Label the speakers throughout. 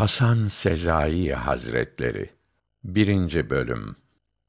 Speaker 1: Hasan Sezai Hazretleri 1. bölüm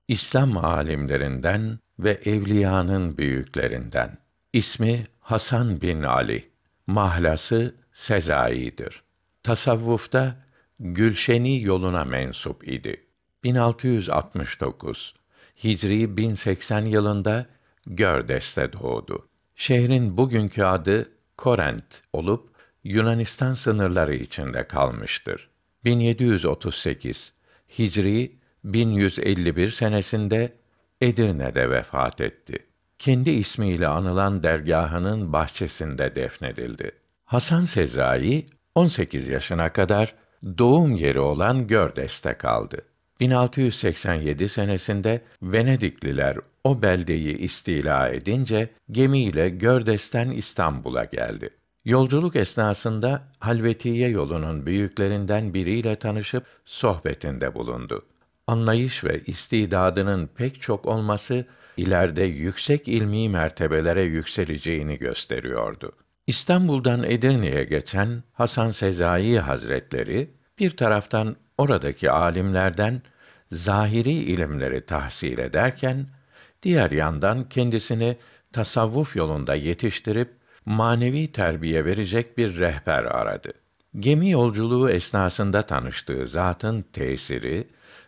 Speaker 1: İslam alimlerinden ve evliyanın büyüklerinden. İsmi Hasan bin Ali. Mahlası Sezai'dir. Tasavvufta Gülşeni yoluna mensup idi. 1669 Hicri 1080 yılında Gördes'te doğdu. Şehrin bugünkü adı Korent olup Yunanistan sınırları içinde kalmıştır. 1738 Hicri 1151 senesinde Edirne'de vefat etti. Kendi ismiyle anılan dergahının bahçesinde defnedildi. Hasan Sezai 18 yaşına kadar doğum yeri olan Gördes'te kaldı. 1687 senesinde Venedikliler o beldeyi istila edince gemiyle Gördes'ten İstanbul'a geldi. Yolculuk esnasında Halvetiye yolunun büyüklerinden biriyle tanışıp sohbetinde bulundu. Anlayış ve istidadının pek çok olması ileride yüksek ilmi mertebelere yükseleceğini gösteriyordu. İstanbul'dan Edirne'ye geçen Hasan Sezai Hazretleri bir taraftan oradaki alimlerden zahiri ilimleri tahsil ederken diğer yandan kendisini tasavvuf yolunda yetiştirip manevi terbiye verecek bir rehber aradı. Gemi yolculuğu esnasında tanıştığı zatın tesiri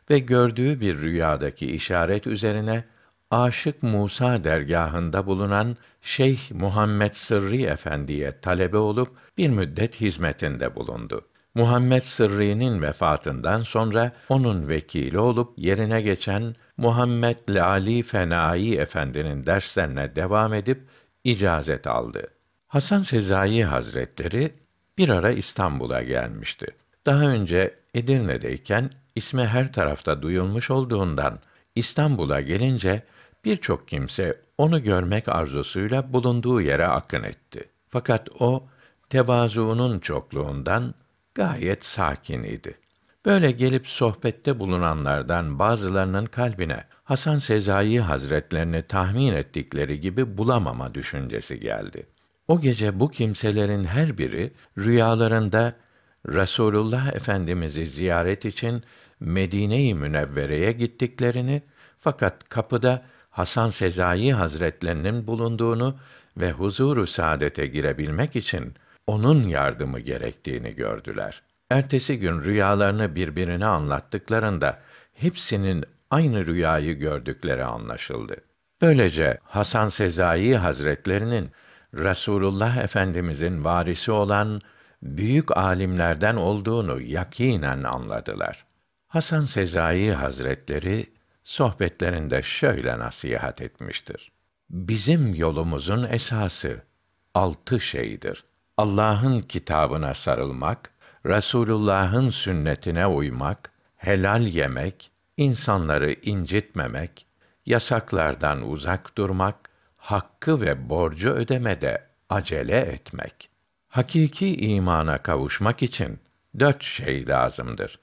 Speaker 1: ve gördüğü bir rüyadaki işaret üzerine Aşık Musa dergahında bulunan Şeyh Muhammed Sırrı Efendi'ye talebe olup bir müddet hizmetinde bulundu. Muhammed Sırrı'nın vefatından sonra onun vekili olup yerine geçen Muhammed Lali Fenai Efendi'nin derslerine devam edip icazet aldı. Hasan Sezai Hazretleri bir ara İstanbul'a gelmişti. Daha önce Edirne'deyken ismi her tarafta duyulmuş olduğundan İstanbul'a gelince birçok kimse onu görmek arzusuyla bulunduğu yere akın etti. Fakat o tevazuunun çokluğundan gayet sakin idi. Böyle gelip sohbette bulunanlardan bazılarının kalbine Hasan Sezai Hazretlerini tahmin ettikleri gibi bulamama düşüncesi geldi. O gece bu kimselerin her biri rüyalarında Resulullah Efendimizi ziyaret için Medine-i Münevvere'ye gittiklerini fakat kapıda Hasan Sezai Hazretlerinin bulunduğunu ve huzuru saadete girebilmek için onun yardımı gerektiğini gördüler. Ertesi gün rüyalarını birbirine anlattıklarında hepsinin aynı rüyayı gördükleri anlaşıldı. Böylece Hasan Sezai Hazretlerinin Resulullah Efendimizin varisi olan büyük alimlerden olduğunu yakinen anladılar. Hasan Sezai Hazretleri sohbetlerinde şöyle nasihat etmiştir. Bizim yolumuzun esası altı şeydir. Allah'ın kitabına sarılmak, Resulullah'ın sünnetine uymak, helal yemek, insanları incitmemek, yasaklardan uzak durmak, hakkı ve borcu ödemede acele etmek. Hakiki imana kavuşmak için dört şey lazımdır.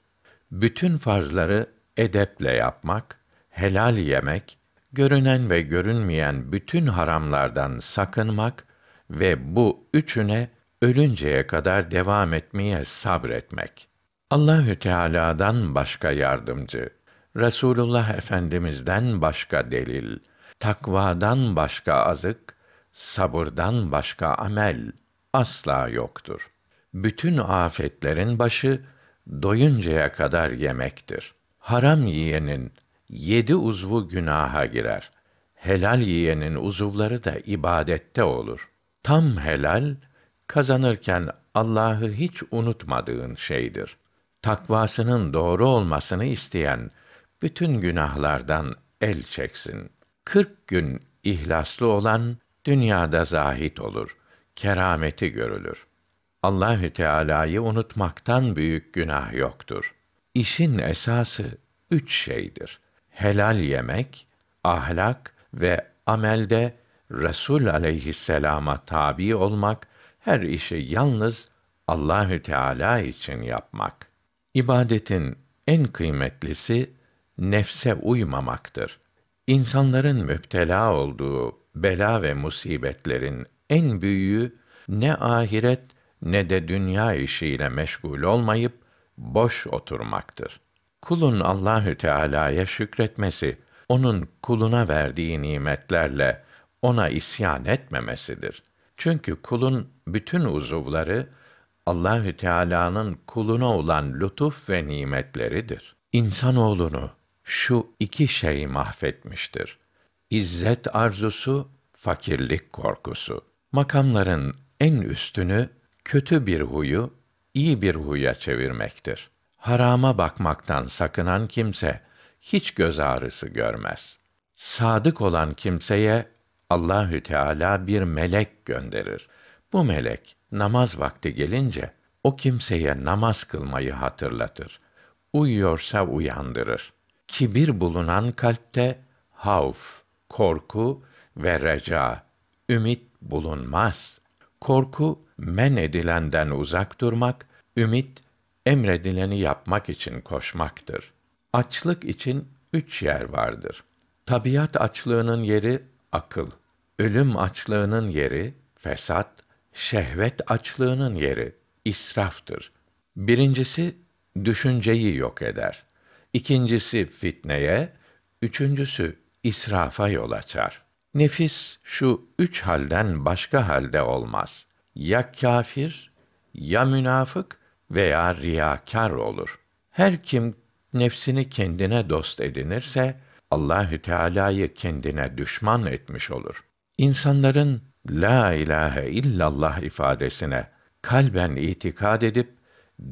Speaker 1: Bütün farzları edeple yapmak, helal yemek, görünen ve görünmeyen bütün haramlardan sakınmak ve bu üçüne ölünceye kadar devam etmeye sabretmek. Allahü Teala'dan başka yardımcı, Resulullah Efendimiz'den başka delil, takvadan başka azık, sabırdan başka amel asla yoktur. Bütün afetlerin başı doyuncaya kadar yemektir. Haram yiyenin yedi uzvu günaha girer. Helal yiyenin uzuvları da ibadette olur. Tam helal kazanırken Allah'ı hiç unutmadığın şeydir. Takvasının doğru olmasını isteyen bütün günahlardan el çeksin. Kırk gün ihlaslı olan dünyada zahit olur. Kerameti görülür. Allahü Teala'yı unutmaktan büyük günah yoktur. İşin esası üç şeydir. Helal yemek, ahlak ve amelde Resul aleyhisselama tabi olmak, her işi yalnız Allahü Teala için yapmak. İbadetin en kıymetlisi nefse uymamaktır. İnsanların müptela olduğu bela ve musibetlerin en büyüğü ne ahiret ne de dünya işiyle meşgul olmayıp boş oturmaktır. Kulun Allahü Teala'ya şükretmesi, onun kuluna verdiği nimetlerle ona isyan etmemesidir. Çünkü kulun bütün uzuvları Allahü Teala'nın kuluna olan lütuf ve nimetleridir. İnsanoğlunu şu iki şey mahvetmiştir. İzzet arzusu, fakirlik korkusu. Makamların en üstünü kötü bir huyu iyi bir huya çevirmektir. Harama bakmaktan sakınan kimse hiç göz ağrısı görmez. Sadık olan kimseye Allahü Teala bir melek gönderir. Bu melek namaz vakti gelince o kimseye namaz kılmayı hatırlatır. Uyuyorsa uyandırır. Kibir bulunan kalpte havf, korku ve reca, ümit bulunmaz. Korku men edilenden uzak durmak, ümit emredileni yapmak için koşmaktır. Açlık için üç yer vardır. Tabiat açlığının yeri akıl, ölüm açlığının yeri fesat, şehvet açlığının yeri israftır. Birincisi düşünceyi yok eder. İkincisi fitneye, üçüncüsü israfa yol açar. Nefis şu üç halden başka halde olmaz. Ya kâfir, ya münafık veya riyakâr olur. Her kim nefsini kendine dost edinirse Allahü Teala'yı kendine düşman etmiş olur. İnsanların la ilahe illallah ifadesine kalben itikad edip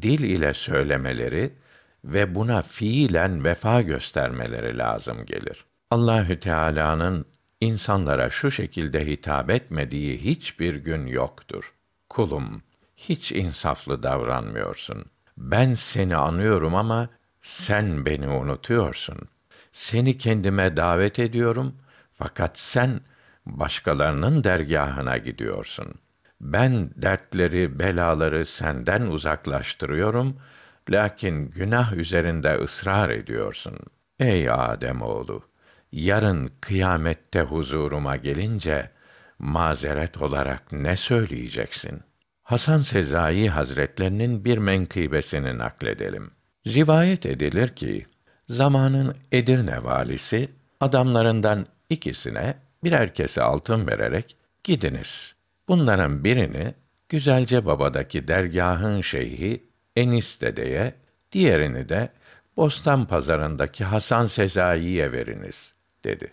Speaker 1: dil ile söylemeleri ve buna fiilen vefa göstermeleri lazım gelir. Allahü Teala'nın insanlara şu şekilde hitap etmediği hiçbir gün yoktur. Kulum, hiç insaflı davranmıyorsun. Ben seni anıyorum ama sen beni unutuyorsun. Seni kendime davet ediyorum fakat sen başkalarının dergahına gidiyorsun. Ben dertleri, belaları senden uzaklaştırıyorum, lakin günah üzerinde ısrar ediyorsun. Ey Adem oğlu, yarın kıyamette huzuruma gelince mazeret olarak ne söyleyeceksin? Hasan Sezai Hazretlerinin bir menkıbesini nakledelim. Rivayet edilir ki zamanın Edirne valisi adamlarından ikisine birer kese altın vererek gidiniz. Bunların birini Güzelce Baba'daki dergahın şeyhi Enis dedeye, diğerini de Bostan pazarındaki Hasan Sezai'ye veriniz dedi.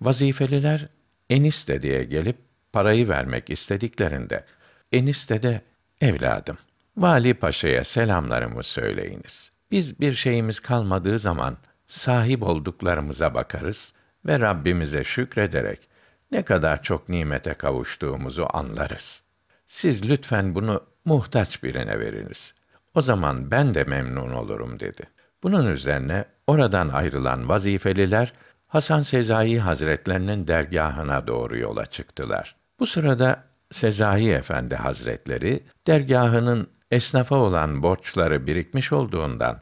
Speaker 1: Vazifeliler Enis dedeye gelip parayı vermek istediklerinde Enis dede evladım Vali Paşa'ya selamlarımı söyleyiniz. Biz bir şeyimiz kalmadığı zaman sahip olduklarımıza bakarız ve Rabbimize şükrederek ne kadar çok nimete kavuştuğumuzu anlarız. Siz lütfen bunu muhtaç birine veriniz. O zaman ben de memnun olurum dedi. Bunun üzerine oradan ayrılan vazifeliler Hasan Sezai Hazretlerinin dergahına doğru yola çıktılar. Bu sırada Sezai Efendi Hazretleri dergahının esnafa olan borçları birikmiş olduğundan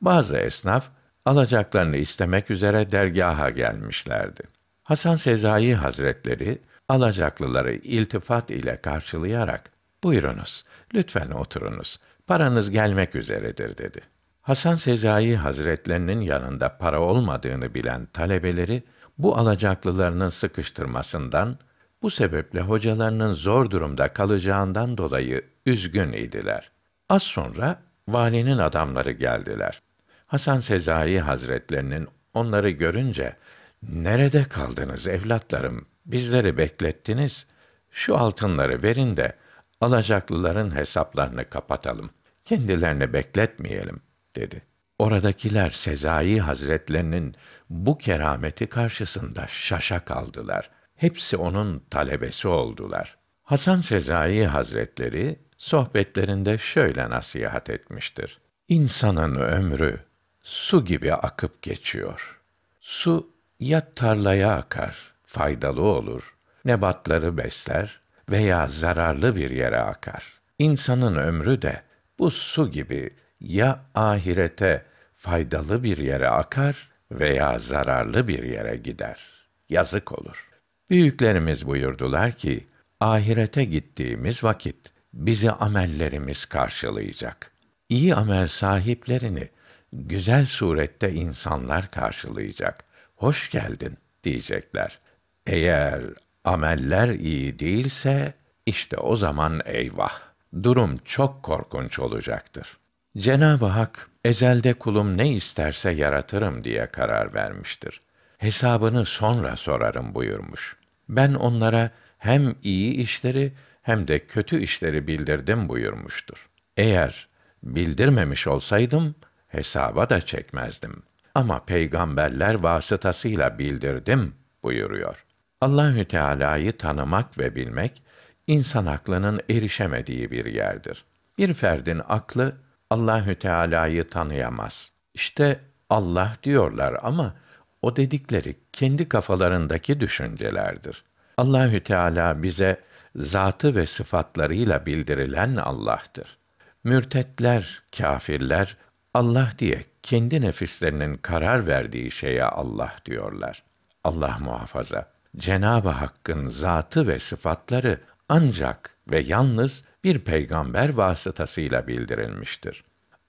Speaker 1: bazı esnaf alacaklarını istemek üzere dergaha gelmişlerdi. Hasan Sezai Hazretleri alacaklıları iltifat ile karşılayarak "Buyurunuz, lütfen oturunuz. Paranız gelmek üzeredir." dedi. Hasan Sezai Hazretlerinin yanında para olmadığını bilen talebeleri bu alacaklılarının sıkıştırmasından, bu sebeple hocalarının zor durumda kalacağından dolayı üzgün idiler. Az sonra valinin adamları geldiler. Hasan Sezai Hazretlerinin onları görünce "Nerede kaldınız evlatlarım? Bizleri beklettiniz. Şu altınları verin de alacaklıların hesaplarını kapatalım. Kendilerini bekletmeyelim." dedi. Oradakiler Sezai Hazretlerinin bu kerameti karşısında şaşa kaldılar. Hepsi onun talebesi oldular. Hasan Sezai Hazretleri sohbetlerinde şöyle nasihat etmiştir. İnsanın ömrü su gibi akıp geçiyor. Su ya tarlaya akar, faydalı olur, nebatları besler veya zararlı bir yere akar. İnsanın ömrü de bu su gibi ya ahirete faydalı bir yere akar veya zararlı bir yere gider. Yazık olur. Büyüklerimiz buyurdular ki, ahirete gittiğimiz vakit bizi amellerimiz karşılayacak. iyi amel sahiplerini güzel surette insanlar karşılayacak. Hoş geldin diyecekler. Eğer ameller iyi değilse işte o zaman eyvah. Durum çok korkunç olacaktır. Cenab-ı Hak ezelde kulum ne isterse yaratırım diye karar vermiştir. Hesabını sonra sorarım buyurmuş. Ben onlara hem iyi işleri hem de kötü işleri bildirdim buyurmuştur. Eğer bildirmemiş olsaydım hesaba da çekmezdim. Ama peygamberler vasıtasıyla bildirdim buyuruyor. Allahü Teala'yı tanımak ve bilmek insan aklının erişemediği bir yerdir. Bir ferdin aklı Allahü Teala'yı tanıyamaz. İşte Allah diyorlar ama o dedikleri kendi kafalarındaki düşüncelerdir. Allahü Teala bize zatı ve sıfatlarıyla bildirilen Allah'tır. Mürtetler, kâfirler Allah diye kendi nefislerinin karar verdiği şeye Allah diyorlar. Allah muhafaza. Cenab-ı Hakk'ın zatı ve sıfatları ancak ve yalnız bir peygamber vasıtasıyla bildirilmiştir.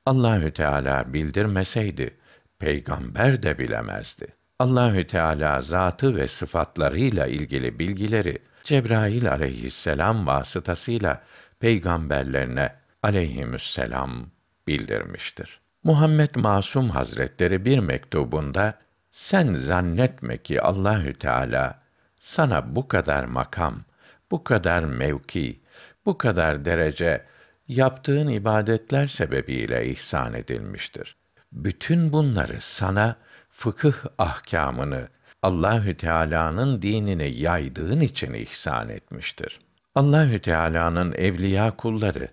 Speaker 1: Allahü Teala bildirmeseydi peygamber de bilemezdi. Allahü Teala zatı ve sıfatlarıyla ilgili bilgileri Cebrail aleyhisselam vasıtasıyla peygamberlerine aleyhisselam bildirmiştir. Muhammed Masum Hazretleri bir mektubunda sen zannetme ki Allahü Teala sana bu kadar makam, bu kadar mevki, bu kadar derece yaptığın ibadetler sebebiyle ihsan edilmiştir. Bütün bunları sana fıkıh ahkamını Allahü Teala'nın dinini yaydığın için ihsan etmiştir. Allahü Teala'nın evliya kulları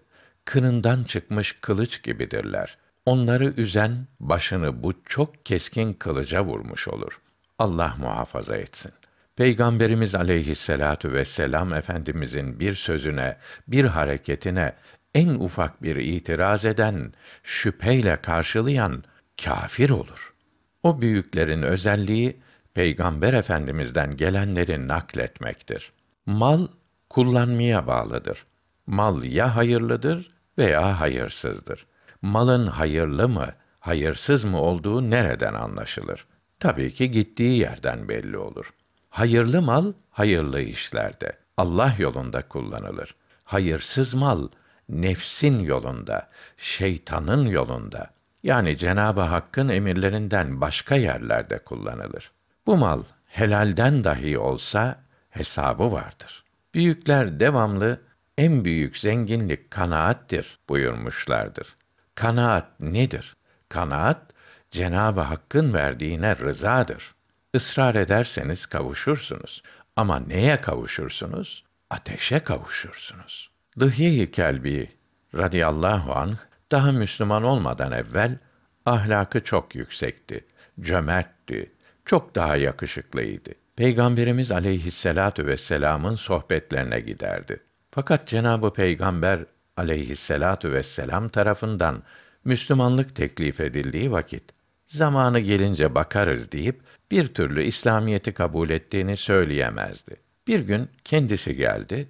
Speaker 1: kınından çıkmış kılıç gibidirler. Onları üzen başını bu çok keskin kılıca vurmuş olur. Allah muhafaza etsin. Peygamberimiz aleyhisselatu vesselam efendimizin bir sözüne, bir hareketine en ufak bir itiraz eden, şüpheyle karşılayan kafir olur. O büyüklerin özelliği Peygamber Efendimizden gelenleri nakletmektir. Mal kullanmaya bağlıdır. Mal ya hayırlıdır veya hayırsızdır. Malın hayırlı mı, hayırsız mı olduğu nereden anlaşılır? Tabii ki gittiği yerden belli olur. Hayırlı mal hayırlı işlerde, Allah yolunda kullanılır. Hayırsız mal nefsin yolunda, şeytanın yolunda, yani Cenabı Hakk'ın emirlerinden başka yerlerde kullanılır. Bu mal helalden dahi olsa hesabı vardır. Büyükler devamlı en büyük zenginlik kanaattir buyurmuşlardır. Kanaat nedir? Kanaat Cenabı Hakk'ın verdiğine rızadır. Israr ederseniz kavuşursunuz. Ama neye kavuşursunuz? Ateşe kavuşursunuz. Dıhye-i Kelbi radıyallahu anh daha Müslüman olmadan evvel ahlakı çok yüksekti, cömertti, çok daha yakışıklıydı. Peygamberimiz aleyhisselatu vesselam'ın sohbetlerine giderdi. Fakat Cenabı Peygamber aleyhisselatu vesselam tarafından Müslümanlık teklif edildiği vakit zamanı gelince bakarız deyip bir türlü İslamiyeti kabul ettiğini söyleyemezdi. Bir gün kendisi geldi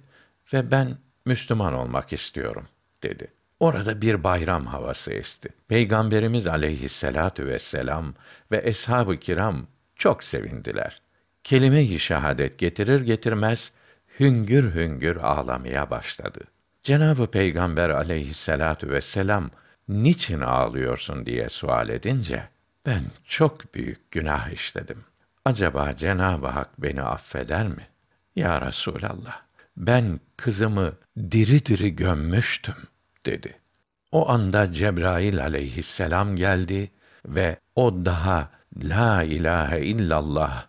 Speaker 1: ve ben Müslüman olmak istiyorum dedi. Orada bir bayram havası esti. Peygamberimiz aleyhisselatu vesselam ve eshab-ı kiram çok sevindiler. Kelime-i şehadet getirir getirmez hüngür hüngür ağlamaya başladı. Cenabı Peygamber aleyhisselatu vesselam niçin ağlıyorsun diye sual edince ben çok büyük günah işledim. Acaba Cenab-ı Hak beni affeder mi? Ya Resulallah, ben kızımı diri diri gömmüştüm dedi. O anda Cebrail aleyhisselam geldi ve o daha la ilahe illallah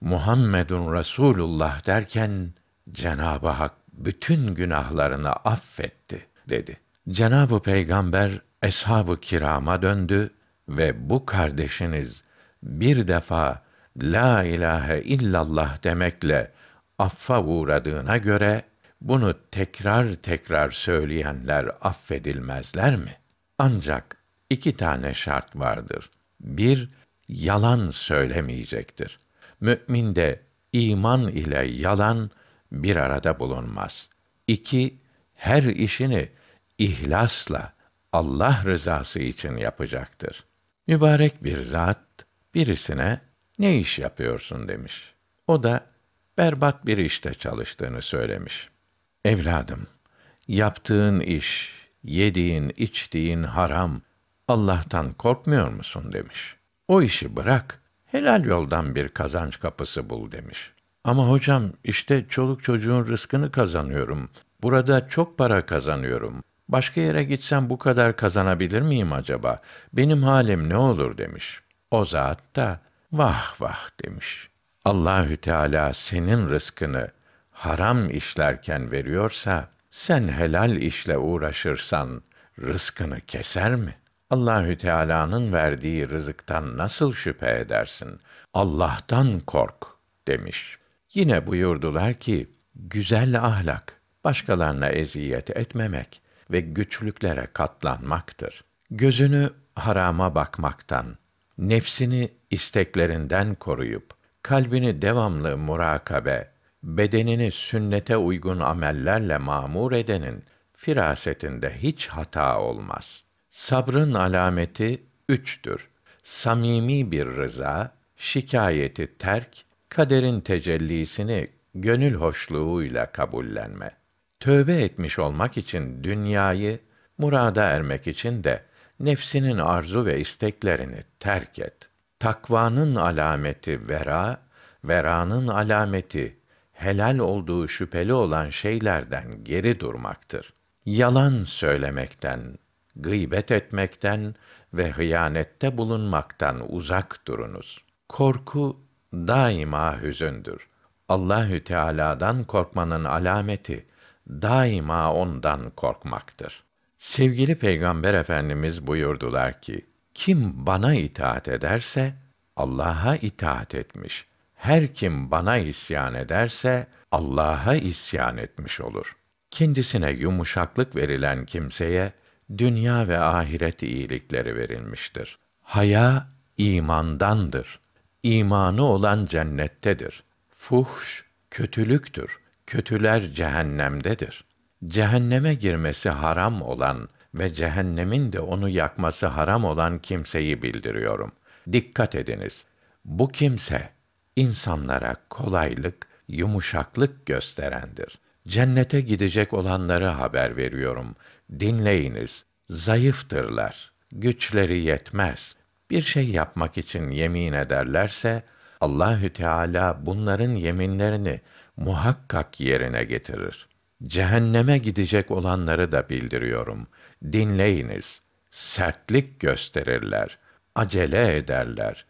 Speaker 1: Muhammedun Resulullah derken Cenab-ı Hak bütün günahlarını affetti dedi. Cenab-ı Peygamber eshab-ı kirama döndü ve bu kardeşiniz bir defa la ilahe illallah demekle affa uğradığına göre bunu tekrar tekrar söyleyenler affedilmezler mi? Ancak iki tane şart vardır. Bir, yalan söylemeyecektir. Mü'min de iman ile yalan bir arada bulunmaz. İki, her işini ihlasla, Allah rızası için yapacaktır. Mübarek bir zat birisine ne iş yapıyorsun demiş. O da berbat bir işte çalıştığını söylemiş. Evladım, yaptığın iş, yediğin, içtiğin haram, Allah'tan korkmuyor musun demiş. O işi bırak, helal yoldan bir kazanç kapısı bul demiş. Ama hocam işte çoluk çocuğun rızkını kazanıyorum. Burada çok para kazanıyorum. Başka yere gitsem bu kadar kazanabilir miyim acaba? Benim halim ne olur demiş. O zat da vah vah demiş. Allahü Teala senin rızkını haram işlerken veriyorsa sen helal işle uğraşırsan rızkını keser mi? Allahü Teala'nın verdiği rızıktan nasıl şüphe edersin? Allah'tan kork demiş. Yine buyurdular ki güzel ahlak başkalarına eziyet etmemek ve güçlüklere katlanmaktır. Gözünü harama bakmaktan, nefsini isteklerinden koruyup kalbini devamlı murakabe, bedenini sünnete uygun amellerle mamur edenin firasetinde hiç hata olmaz. Sabrın alameti üçtür. Samimi bir rıza, şikayeti terk, kaderin tecellisini gönül hoşluğuyla kabullenme. Tövbe etmiş olmak için dünyayı, murada ermek için de nefsinin arzu ve isteklerini terk et. Takvanın alameti vera, veranın alameti helal olduğu şüpheli olan şeylerden geri durmaktır. Yalan söylemekten, gıybet etmekten ve hıyanette bulunmaktan uzak durunuz. Korku daima hüzündür. Allahü Teala'dan korkmanın alameti daima ondan korkmaktır. Sevgili Peygamber Efendimiz buyurdular ki: Kim bana itaat ederse Allah'a itaat etmiş. Her kim bana isyan ederse Allah'a isyan etmiş olur. Kendisine yumuşaklık verilen kimseye dünya ve ahiret iyilikleri verilmiştir. Haya imandandır. İmanı olan cennettedir. Fuhş kötülüktür. Kötüler cehennemdedir. Cehenneme girmesi haram olan ve cehennemin de onu yakması haram olan kimseyi bildiriyorum. Dikkat ediniz. Bu kimse insanlara kolaylık, yumuşaklık gösterendir. Cennete gidecek olanları haber veriyorum. Dinleyiniz. Zayıftırlar. Güçleri yetmez. Bir şey yapmak için yemin ederlerse Allahü Teala bunların yeminlerini muhakkak yerine getirir. Cehenneme gidecek olanları da bildiriyorum. Dinleyiniz. Sertlik gösterirler, acele ederler,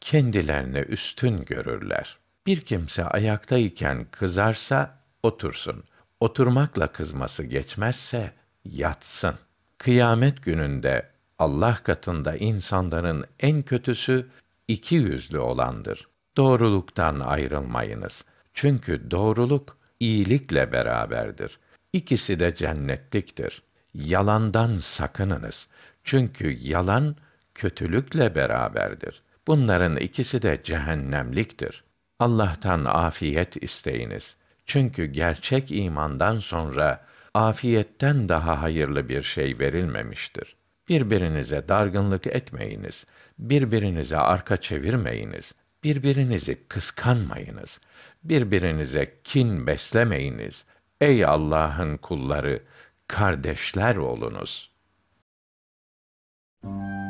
Speaker 1: kendilerini üstün görürler. Bir kimse ayaktayken kızarsa otursun. Oturmakla kızması geçmezse yatsın. Kıyamet gününde Allah katında insanların en kötüsü iki yüzlü olandır. Doğruluktan ayrılmayınız. Çünkü doğruluk iyilikle beraberdir. İkisi de cennetliktir. Yalandan sakınınız. Çünkü yalan kötülükle beraberdir. Bunların ikisi de cehennemliktir. Allah'tan afiyet isteyiniz. Çünkü gerçek imandan sonra afiyetten daha hayırlı bir şey verilmemiştir. Birbirinize dargınlık etmeyiniz. Birbirinize arka çevirmeyiniz birbirinizi kıskanmayınız. Birbirinize kin beslemeyiniz. Ey Allah'ın kulları, kardeşler olunuz. Müzik